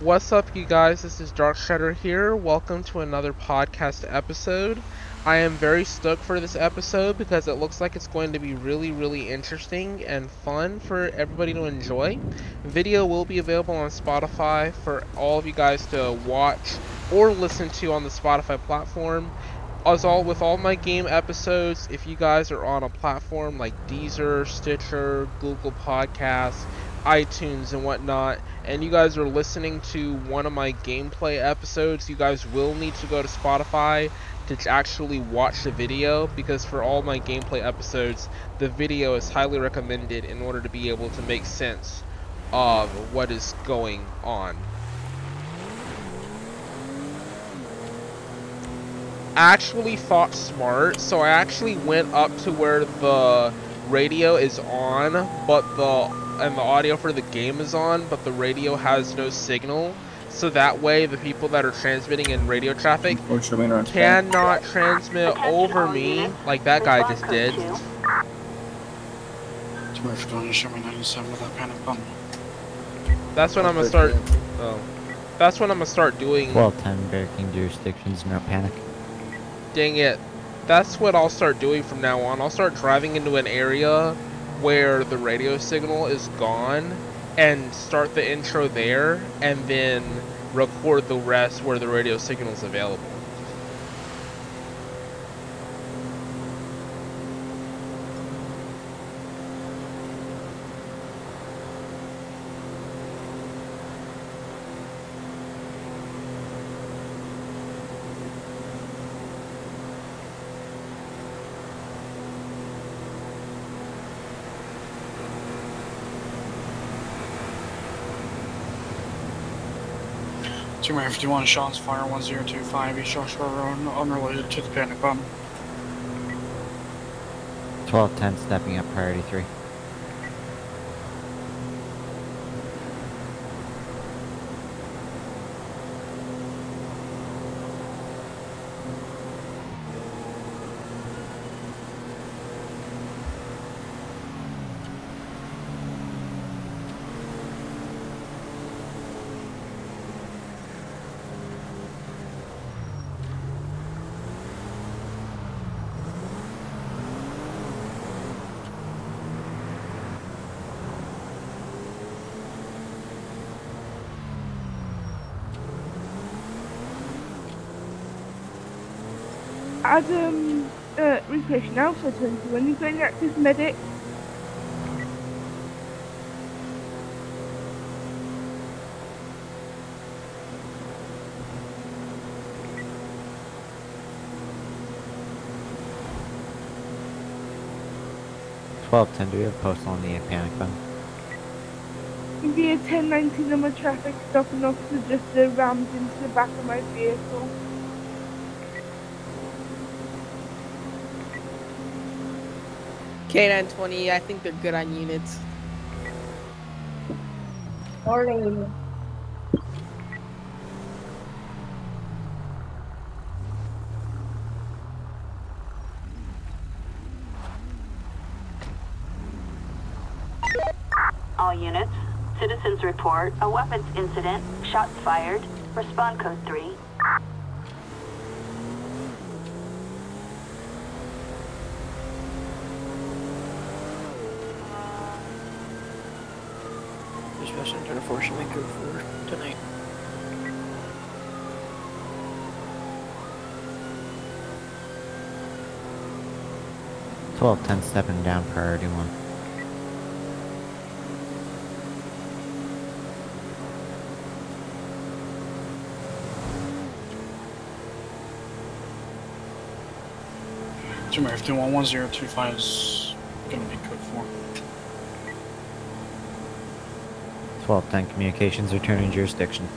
What's up, you guys? This is Dark Shredder here. Welcome to another podcast episode. I am very stoked for this episode because it looks like it's going to be really, really interesting and fun for everybody to enjoy. Video will be available on Spotify for all of you guys to watch or listen to on the Spotify platform. As all with all my game episodes, if you guys are on a platform like Deezer, Stitcher, Google Podcasts, iTunes and whatnot, and you guys are listening to one of my gameplay episodes, you guys will need to go to Spotify to actually watch the video because for all my gameplay episodes, the video is highly recommended in order to be able to make sense of what is going on. actually thought smart, so I actually went up to where the radio is on, but the and the audio for the game is on, but the radio has no signal. So that way, the people that are transmitting in radio traffic cannot transmit over me like that guy just did. That's when I'm gonna start. Oh, that's when I'm gonna start doing. Well, 10 barricading jurisdictions, no panic. Dang it. That's what I'll start doing from now on. I'll start driving into an area where the radio signal is gone and start the intro there and then record the rest where the radio signal is available. Two Mary 51, shots fire 1025, East Joshua Road, unrelated to the panic bomb. 1210 stepping up priority 3. Adam Repression Alpha 21, you're going active medic. Twelve ten, do we have post on the panic button? India 1019 on my traffic stop and officer just uh, rammed into the back of my vehicle. K920, I think they're good on units. Morning. All units, citizens report a weapons incident, shots fired, respond code 3. 1210 stepping down priority one. Jimmy, 511025 is gonna be code 4. 1210 communications returning jurisdiction.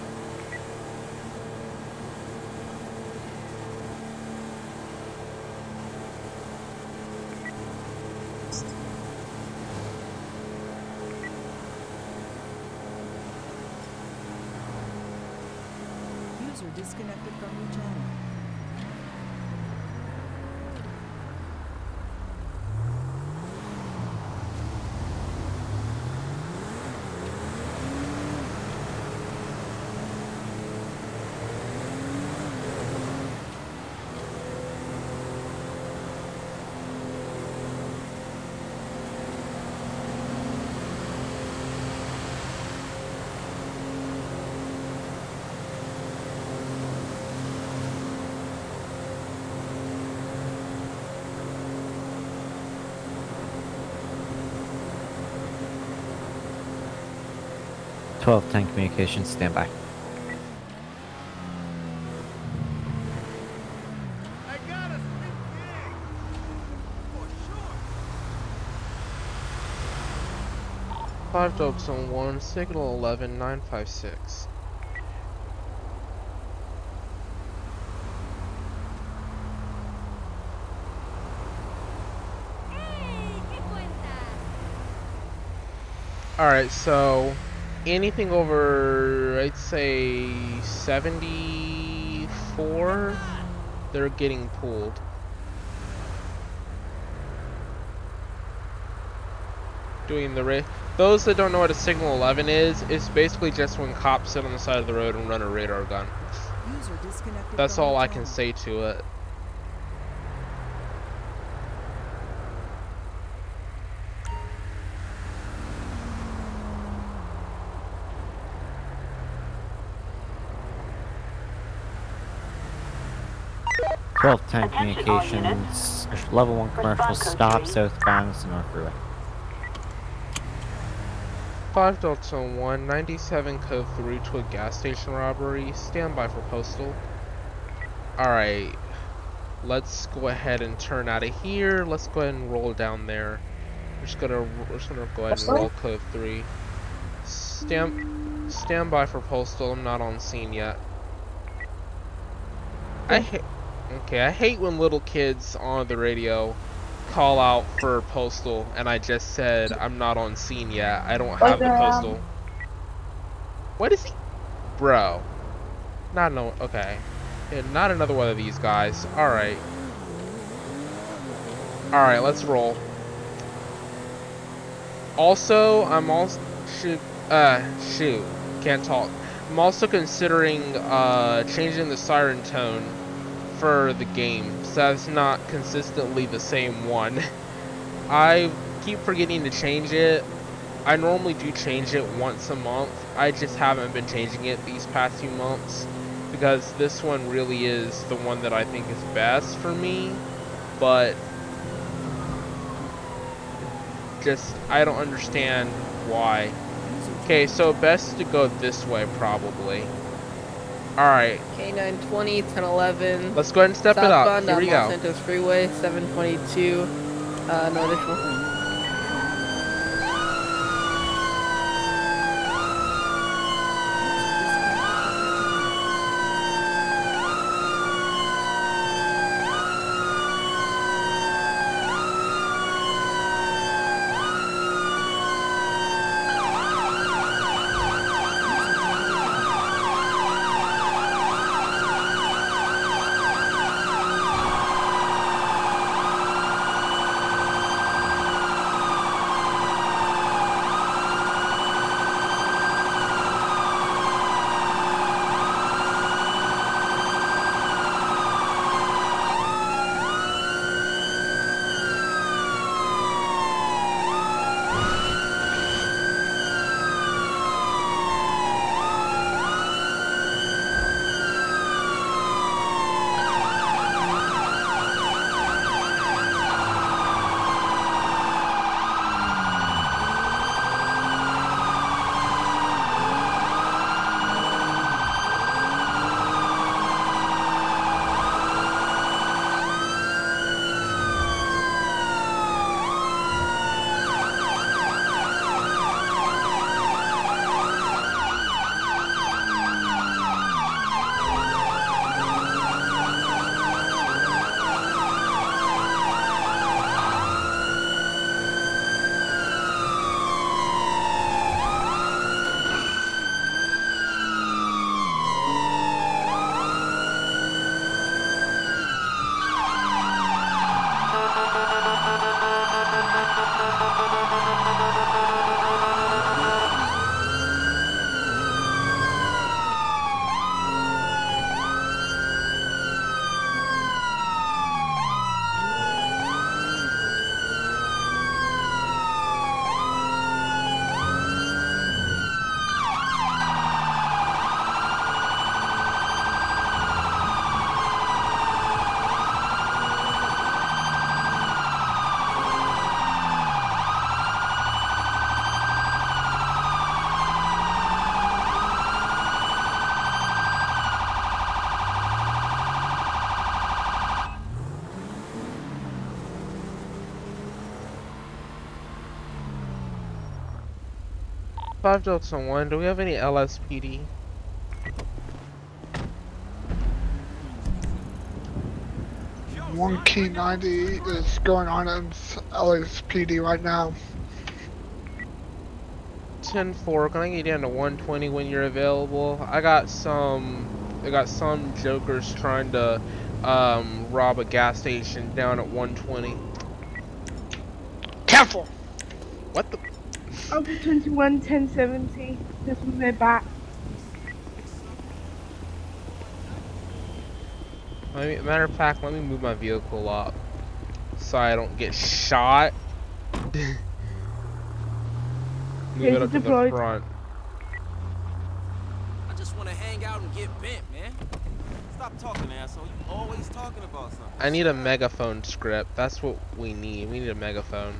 1210 communications, stand by. Five Delta Zone One, Signal eleven nine five six. Alright, so anything over, I'd say 74, they're getting pulled. Doing the ra- Those that don't know what a signal 11 is, it's basically just when cops sit on the side of the road and run a radar gun. That's all I can say to it. Twelve ten Attention all communications. Level one commercial stop three. southbound to North Freeway. 5 Delta 1, 97 code 3 to a gas station robbery. Stand by for postal. Alright. Let's go ahead and turn out of here. Let's go ahead and roll down there. We're just gonna we're just gonna go ahead and roll code 3. Stand stand by for postal. I'm not on scene yet. I hate Okay, I hate when little kids on the radio call out for postal and I just said I'm not on scene yet. I don't have the postal. What is he? Bro. Not no okay. Yeah, not another one of these guys. Alright. Alright, let's roll. Also, I'm also shoot uh shoot. Can't talk. I'm also considering uh changing the siren tone for the game so that's not consistently the same one. I keep forgetting to change it. I normally do change it once a month. I just haven't been changing it these past few months because this one really is the one that I think is best for me. But just I don't understand why. Okay, so best to go this way probably. Alright, K920, 1011. let's go ahead and step it up. Here we go. Santos Freeway, 722. Uh, no additional. 5 Delta 1, do we have any LSPD? One key 90 is going on in LSPD right now. 10-4, can I get down to 120 when you're available? I got some, I got some jokers trying to um, rob a gas station down at 120. Careful! What the? Alpha 21, 1070. This was their back. Let me, matter of fact, let me move my vehicle up so I don't get shot. move Here's it up to the front. I just want to hang out and get bent, man. Stop talking, asshole. You always talking about something. I need a megaphone script. That's what we need. We need a megaphone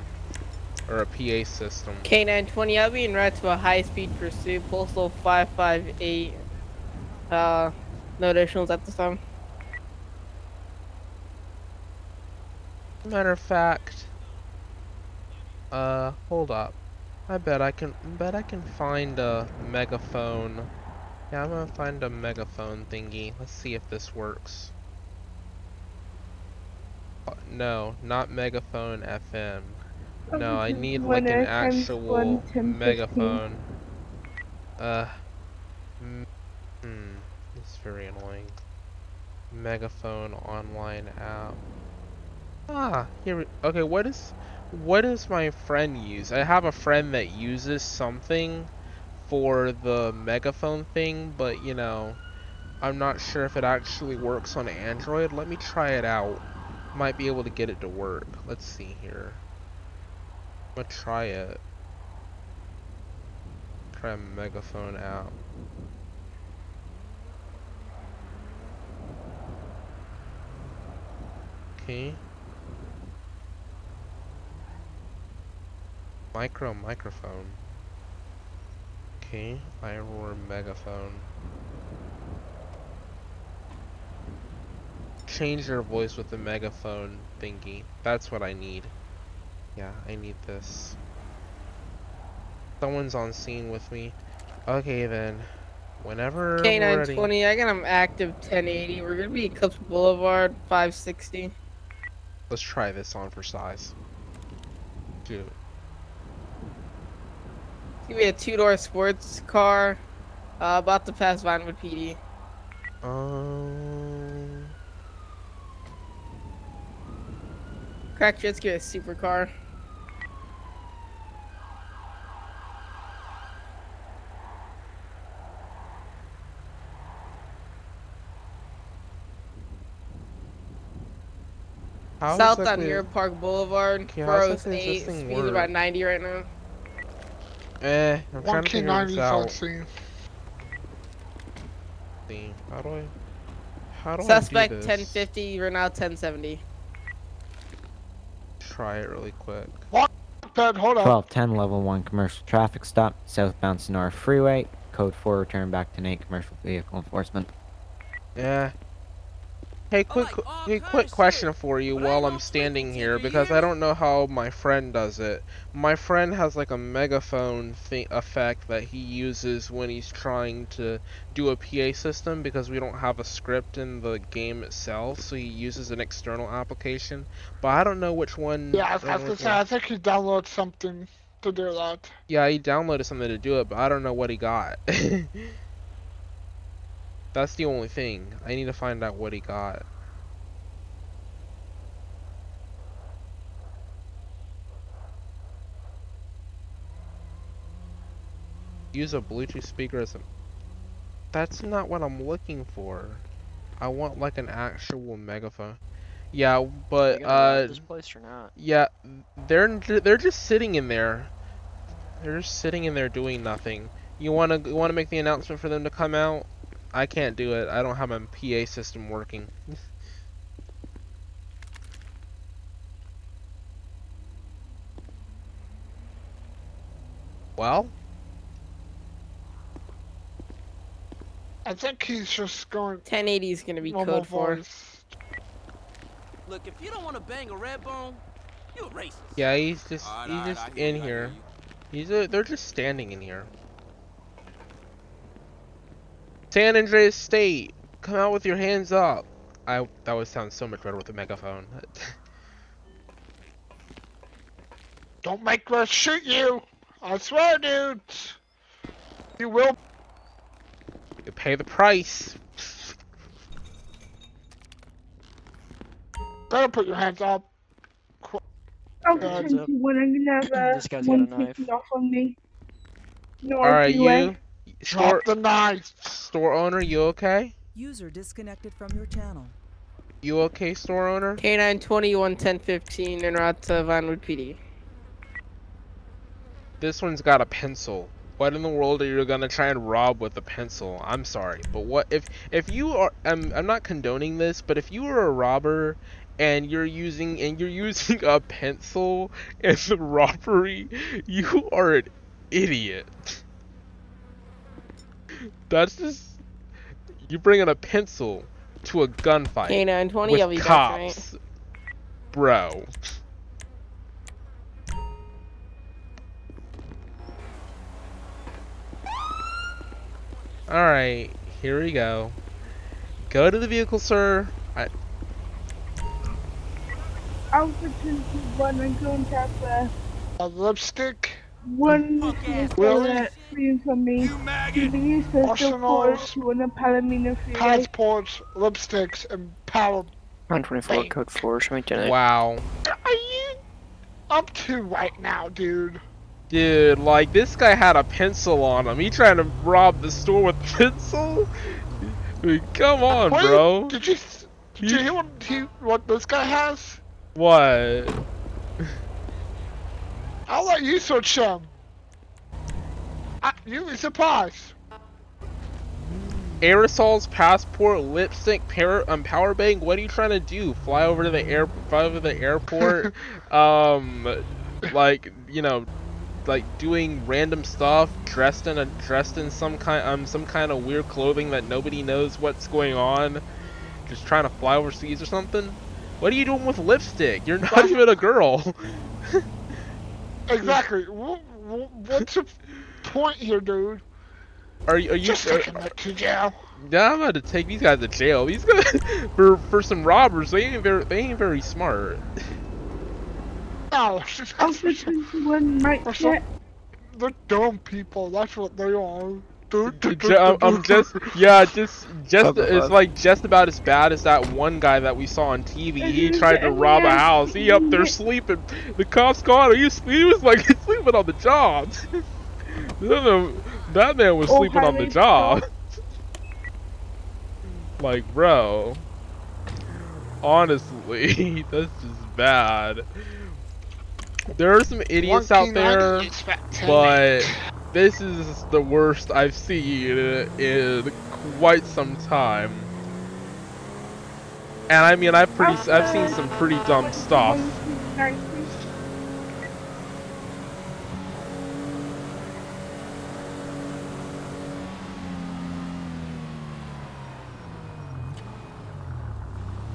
or a PA system. K920, I'll be en route to a high-speed pursuit, postal 558. Uh, no additionals at this time. Matter of fact, uh, hold up. I bet I can. Bet I can find a megaphone. Yeah, I'm gonna find a megaphone thingy. Let's see if this works. Uh, No, not megaphone FM. No, I need like an actual megaphone. Uh, mm, hmm, it's very annoying. Megaphone online app. Ah, here. We, okay, what is, what does my friend use? I have a friend that uses something for the megaphone thing, but you know, I'm not sure if it actually works on Android. Let me try it out. Might be able to get it to work. Let's see here. Gonna try it. Try a megaphone out. Okay. Micro microphone. Okay, iRoar megaphone. Change your voice with the megaphone thingy. That's what I need. Yeah, I need this. Someone's on scene with me. Okay then. Whenever we're ready. K920, I got him active 1080. We're gonna be Eclipse Boulevard 560. Let's try this on for size. Dude. It's gonna be a two-door sports car. Uh, about to pass Vinewood PD. Um. Crack Jet's get a supercar. How South on exactly- Mirror Park Boulevard, Okay, how exactly 408, does this speeds about 90 right now. Eh, I'm One trying to key figure 90 this out. scene. How do I? How do Suspect I do this? 1050, we're now 1070. Try it really quick. Bed, hold up. 1210 level 1 commercial traffic stop, southbound Sonora Freeway. Code 4 return back to Nate commercial vehicle enforcement. Yeah. Hey, quick, like qu- hey, quick shit, question for you but while I'm standing here because I don't know how my friend does it. My friend has like a megaphone thi- effect that he uses when he's trying to do a PA system because we don't have a script in the game itself, so he uses an external application. But I don't know which one. Yeah, I was, I was gonna say, I think he downloaded something to do that. Yeah, he downloaded something to do it, but I don't know what he got. That's the only thing. I need to find out what he got. Use a Bluetooth speaker as a... That's not what I'm looking for. I want like an actual megaphone. Yeah, but uh this place or not? yeah, they're they're just sitting in there. They're just sitting in there doing nothing. You wanna you wanna make the announcement for them to come out? I can't do it. I don't have my PA system working. well, I think he's just going 1080 is gonna be code for. Look, if you don't want to bang a red bone, you a racist. yeah, he's just Alright, he's alright, just I hear in here. He's a, they're just standing in here. San Andreas State, come out with your hands up. I that would sound so much better with a megaphone. Don't make us shoot you! I swear, dude! You will. you pay the price. Better put your hands up. Alpha Hands up. 21, I'm gonna have uh, This guy's got a one knife. taken off on me. No, All right, RQA. you store Drop the knife! Store owner, you okay? User disconnected from your channel. You okay, store owner? K9 21 10 15 en route to Vinewood PD. This one's got a pencil. What in the world are you gonna try and rob with a pencil? I'm sorry, but what if if you are? I'm I'm not condoning this, but if you were a robber and you're using and you're using a pencil in the robbery, you are an idiot. That's just you bringing a pencil to a gunfight K9 20, with I'll be back tonight. cops, bro. Alright, here we go. Go to the vehicle, sir. I, Alpha 21, I'm going to have uh, A lipstick? One Fuck-ass Really? uh, from me. You To maggot! the east, Arsenals. four Palomino. Passports, lipsticks, and power. 924 Hey. code 4, show me 10 wow. Are you up to right now, dude? Dude, like, this guy had a pencil on him. He trying to rob the store with a pencil? I mean, Come on, Wait, bro. Did you did you You- hear what he what this guy has? What? I'll let you search. I, you'll be surprised. Aerosols, passport, lipstick, power, um, power bank. What are you trying to do? Fly over to the air, fly over the airport, um, like you know, like doing random stuff, dressed in a dressed in some kind um some kind of weird clothing that nobody knows what's going on, just trying to fly overseas or something. What are you doing with lipstick? You're not even a girl. Exactly. Wh- wh- What's the point here, dude? Are you? Are you? Just are- taking them to jail. Yeah, I'm about to take these guys to jail. These guys, for for some robbers, they ain't very they ain't very smart. No, Alpha 21 might For some- get they're dumb people. That's what they are. I'm, I'm just yeah, just just Blah, blah, it's like just about as bad as that one guy that we saw on TV. He tried to rob a house. He up there sleeping. The cops caught him. He, was- he was like sleeping on the job. that man- that man was Oh, sleeping on the job. like, bro. Honestly, that's just bad. There are some idiots out 1K90 there, is fat but tank. This is the worst I've seen in quite some time. And I mean, I've pretty, I've seen some pretty dumb stuff.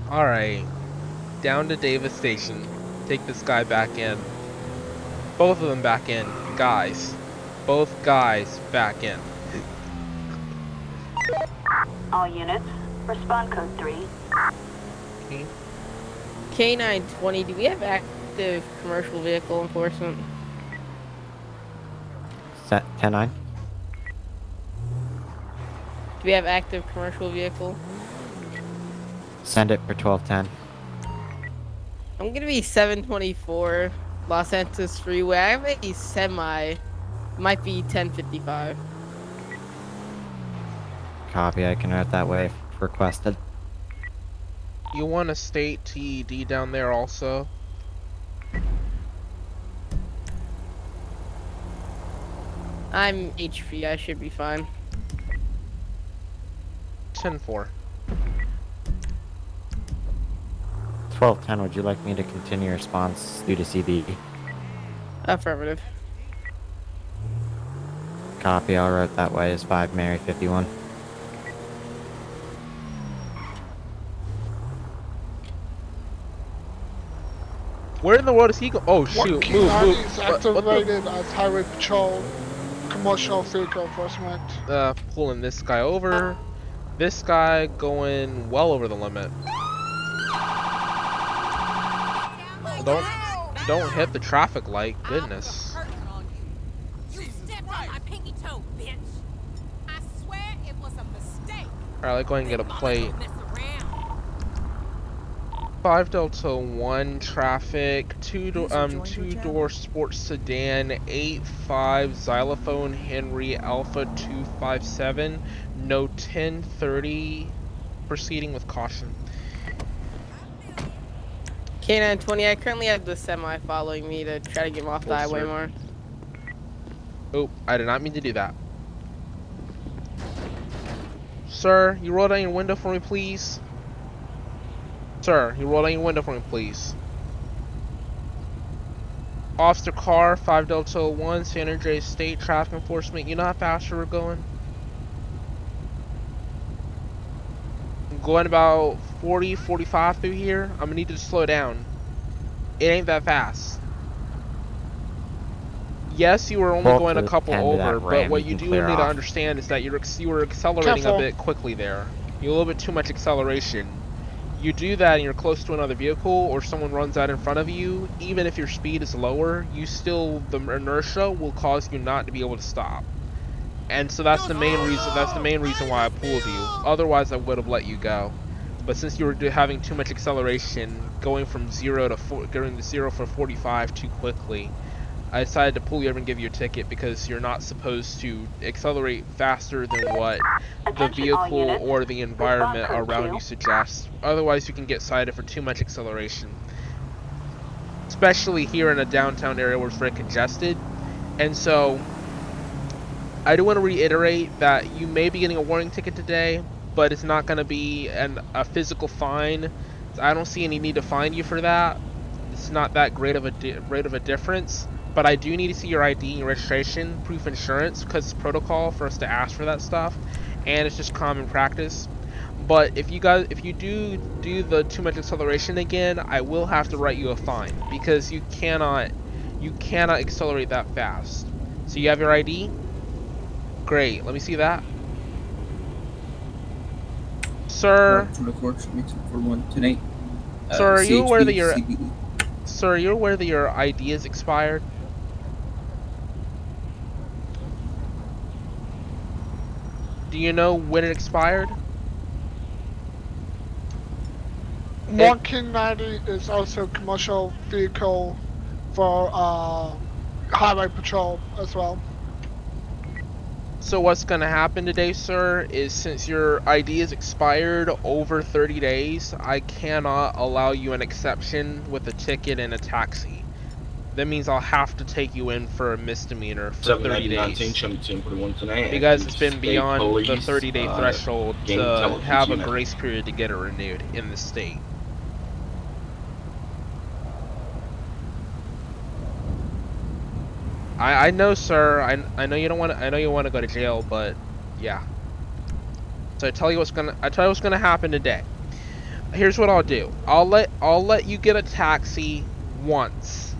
All right, down to Davis Station. Take this guy back in. Both of them back in, guys. Both guys back in. All units, respond code 3. K9 20, do we have active commercial vehicle enforcement? Set 10-9. Do we have active commercial vehicle? Send it for 1210. I'm gonna be 724 Los Santos Freeway. I have a semi. Might be 1055. Copy, I can route that way if requested. You want a state TED down there also? I'm HP. I should be fine. 10-4. 1210, would you like me to continue response due to CB? Affirmative. Copy, I'll route that way as 5 Mary 51. Where in the world is he going? Oh shoot! Move, 1K90 move. is What- what the- activated as highway patrol, commercial vehicle enforcement. uh, pulling this guy over. This guy going well over the limit. Don't don't hit the traffic light. Goodness. You stepped on my pinky toe, bitch. I swear it was a mistake. Alright, let's go ahead and get a plate. Five Delta One traffic, two do um two door sports sedan, eight five xylophone Henry Alpha two five seven, no ten thirty, proceeding with caution. K920, I currently have the semi following me to try to get him off the highway circle. more. Oh, I did not mean to do that. Sir, you roll down your window for me, please. Sir, you roll down your window for me, please. Officer Car, 5 Delta 1, San Andreas State Traffic Enforcement. You know how fast we're going? I'm going about 40, 45 through here. I'm gonna need to slow down. It ain't that fast. Yes, you were only Pull going a couple end of that over, but what you you do clear need to understand is that you're ex- you were accelerating Careful. a bit quickly there. You a little bit too much acceleration. You do that and you're close to another vehicle or someone runs out in front of you, even if your speed is lower, you still the inertia will cause you not to be able to stop. And so that's the main reason that's the main reason why I pulled you. Otherwise I would have let you go. But since you were do- having too much acceleration, going from 0 to four, going to 0 for 45 too quickly, I decided to pull you over and give you a ticket because you're not supposed to accelerate faster than what the vehicle or the environment around you suggests. Otherwise, you can get cited for too much acceleration. Especially here in a downtown area where it's very congested. And so, I do want to reiterate that you may be getting a warning ticket today, but it's not going to be an, a physical fine. I don't see any need to fine you for that. It's not that great of a di- rate of a difference. But I do need to see your ID and your registration, proof insurance, because it's protocol for us to ask for that stuff, and it's just common practice. But if you guys, if you do do the too much acceleration again, I will have to write you a fine because you cannot, you cannot accelerate that fast. So you have your ID. Great. Let me see that. Sir, For the court, meeting for one tonight. Uh, Sir, are you aware that you're- sir, you're aware that your ID is expired? Do you know when it expired? One King 90 is also commercial vehicle for uh, highway patrol as well. So what's gonna happen today, sir, is since your ID is expired over 30 days, I cannot allow you an exception with a ticket and a taxi. That means I'll have to take you in for a misdemeanor for 30 days. Because it's been beyond the 30 day threshold to have a grace period to get it renewed in the state. I, I know, sir. I, I know you don't want to. I know you want to go to jail, but yeah. So I tell you what's gonna. I tell you what's gonna happen today. Here's what I'll do. I'll let I'll let you get a taxi once.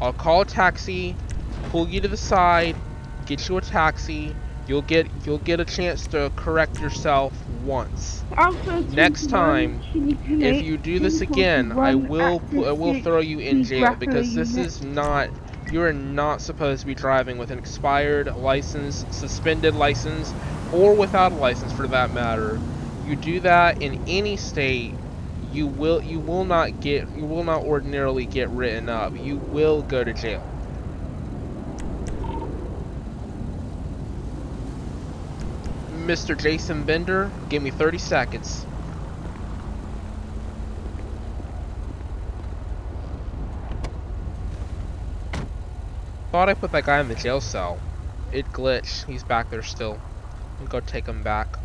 I'll call a taxi, pull you to the side, get you a taxi. You'll get you'll get a chance to correct yourself once. Also, Next time, If you do this again, I will I will throw you in jail because this is not you are not supposed to be driving with an expired license, suspended license, or without a license for that matter. You do that in any state, you will you will not get you will not ordinarily get written up. You will go to jail. Mr. Jason Bender, give me 30 seconds. Thought I put that guy in the jail cell. It glitched. He's back there still. Me go take him back.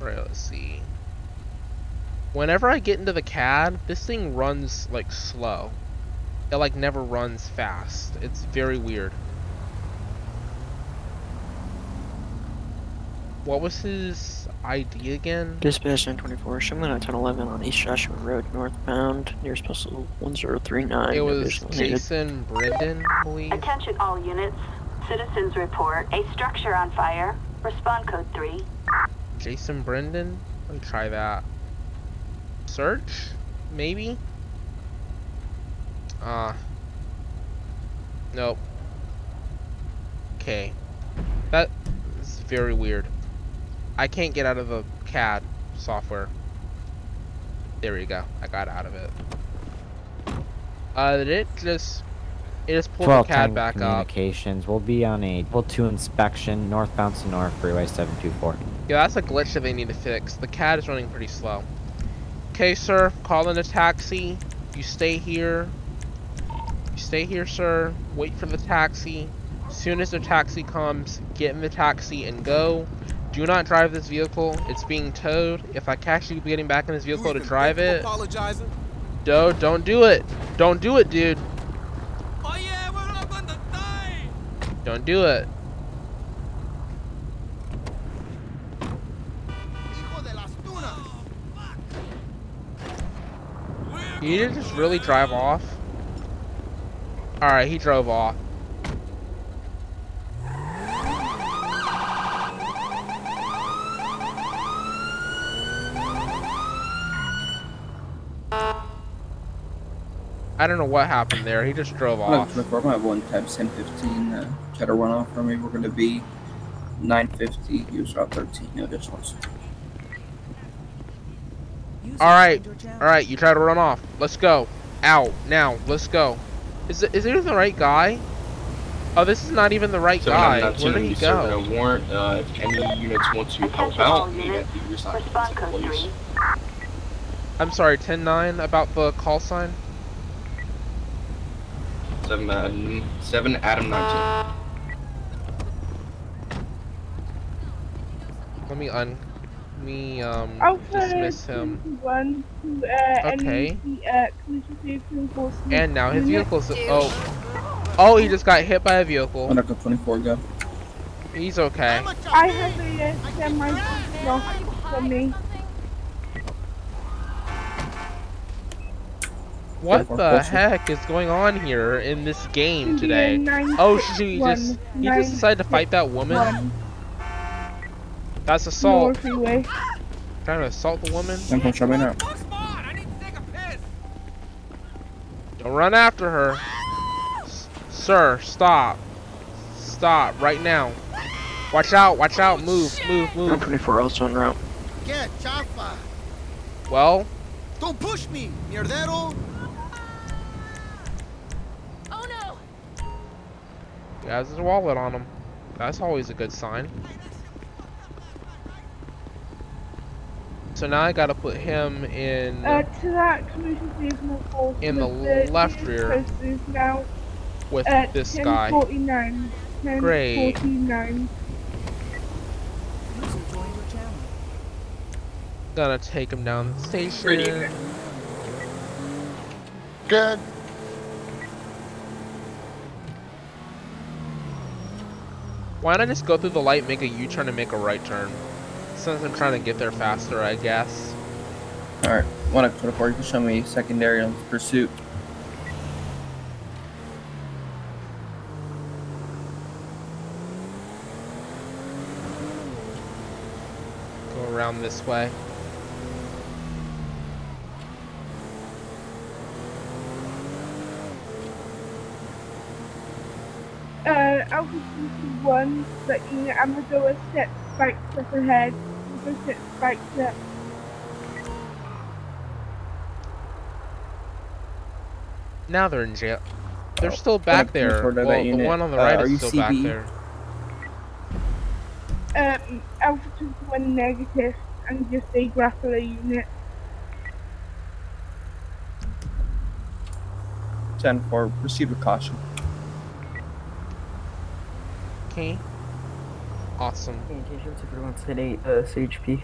Alright, let's see. Whenever I get into the CAD, this thing runs like slow. It like never runs fast. It's very weird. What was his ID again? Dispatch 924, showing at 1011 on East Joshua Road, northbound, nearest postal 1039. It was. Jason Brendan, I believe. Attention all units. Citizens report a structure on fire. Respond code 3. Jason Brendan. Let me try that. Search? Maybe? Ah. nope. Okay. That is very weird. I can't get out of the CAD software. There we go. I got out of it. Uh, did it just... It just pulled the CAD back up. communications. We'll be on a level 2 inspection, northbound Sonora Freeway 724. Yeah, that's a glitch that they need to fix. The CAD is running pretty slow. Okay, sir. Call in a taxi. You stay here. You stay here, sir. Wait for the taxi. As soon as the taxi comes, get in the taxi and go. Do not drive this vehicle. It's being towed. If I catch you getting back in this vehicle to drive it, Apologizing. do don't do it. Don't do it, dude. Oh yeah, we're not gonna die. Don't do it. He did just really drive off. Alright, he drove off. I don't know what happened there. He just drove off. look, I have one times 1015. Uh, to run off from me. We're going to be 950. Use route 13. No, just one second. Alright, alright, you try to run off. Let's go. Out, now, let's go. Is it, is it the right guy? Oh, this is not even the right guy. Where did he go? A warrant. Uh, if any units want to help Attention out, you have to Respond to police. I'm sorry, 10-9 about the call sign? Seven, uh, seven Adam 19. Let me un... Let me, um, Alpha dismiss him. 21 uh, Okay. NEC, uh, Commercial Vehicle Enforcement And now his Unit. vehicle's... Oh. Oh, he just got hit by a vehicle. Monaco 24, go. He's okay. I have a uh, semi off for me. What the heck is going on here in this game today? Oh, shoot, he just... He just decided to fight that woman? 961, That's North assault. Freeway. Trying to assault the woman? Don't come shot me now. Don't run after her. S- sir, stop. Stop right now. Watch out, watch out, move, move, move. 124 also en route. Get chafa. Well, Don't push me, mierdero. Oh no! he has his wallet on him. That's always a good sign. So now I gotta put him in. Uh, to that Commercial Vehicle Enforcement. In the uh, left rear. now with at this guy. 1049. Great. 1049. User joined your channel. Gonna take him down the station. Good. Why not I just go through the light, make a U-turn, and make a right turn? Since I'm trying to get there faster, I guess. Alright, Monaco 24, you can show me secondary on pursuit. Go around this way. Uh, Alpha 21, but you know, I'm gonna go a step spikes up ahead. Go set spikes up. Now they're in jail. They're Oh, still back there. Well, the unit. one on the Uh, right are is you still back there. Um, Alpha 21 negative, and just a grappler unit. 10 4, proceed with caution. Okay. Awesome. Communications, everyone's hit 8 uh, CHP.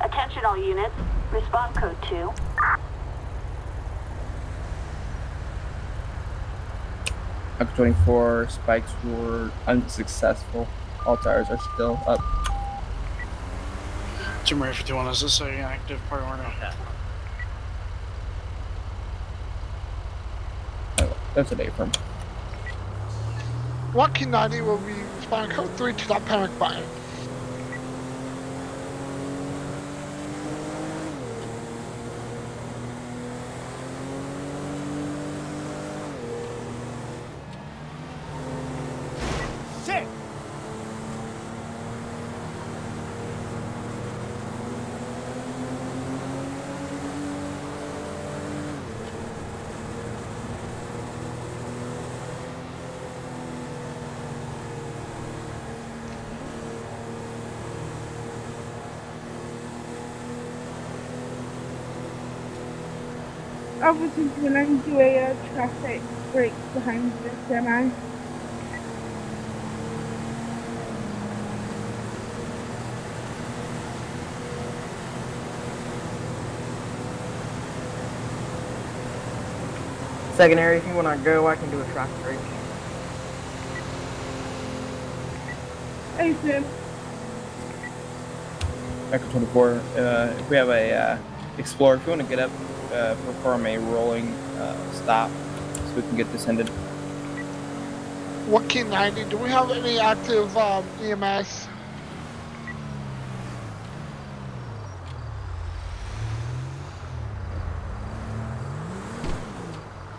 Attention all units. Respond code 2. Monaco 24, spikes were unsuccessful. All tires are still up. Tomb Raider 51, is this an active priority? or not? Oh, that's an apron. Rocky 90 will be responding code 3 to that panic button. Officers willing to do a uh, traffic break behind the semi. Secondary, if you want to go, I can do a traffic break. Hey, Sim. Echo 24. Uh, if we have a uh, Explorer, if you want to get up, uh, perform a rolling uh, stop so we can get this ended. Rocky 90, do we have any active um, EMS?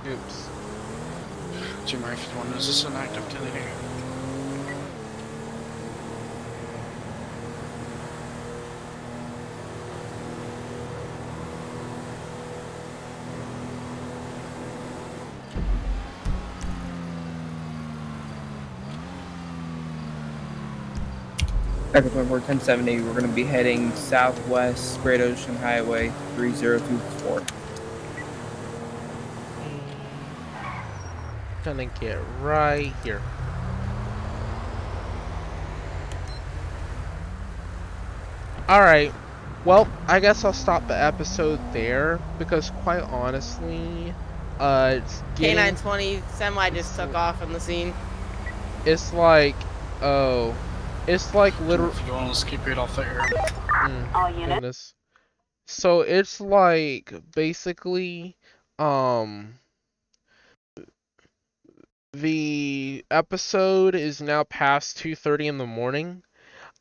Oops. Two Murray 51, is this an active activity? Echo 24, 1070. We're going to be heading southwest, Great Ocean Highway 3024. Gonna get right here. Alright, well, I guess I'll stop the episode there because quite honestly, uh, it's getting, K920 semi just took off from the scene. it's like, oh, it's like literally. If you want, let's keep it off the air. Mm, All units. goodness. So it's like basically um the episode is now past 2:30 in the morning.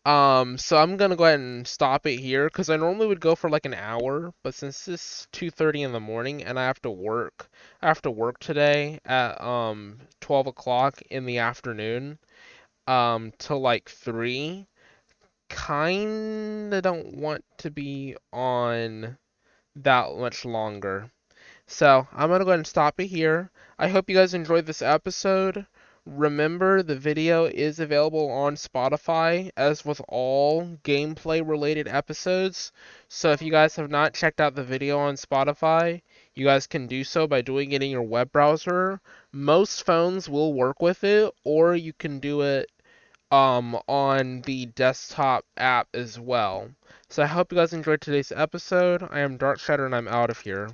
Um so I'm going to go ahead and stop it here cuz I normally would go for like an hour, but since it's 2:30 in the morning and I have to work I have to work today at um 12 o'clock in the afternoon um till like 3 kinda don't want to be on that much longer. So I'm gonna go ahead and stop it here. I hope you guys enjoyed this episode. Remember, the video is available on Spotify, as with all gameplay related episodes. So if you guys have not checked out the video on Spotify, you guys can do so by doing it in your web browser. Most phones will work with it, or you can do it um, on the desktop app as well. So I hope you guys enjoyed today's episode. I am Dark Shadow and I'm out of here.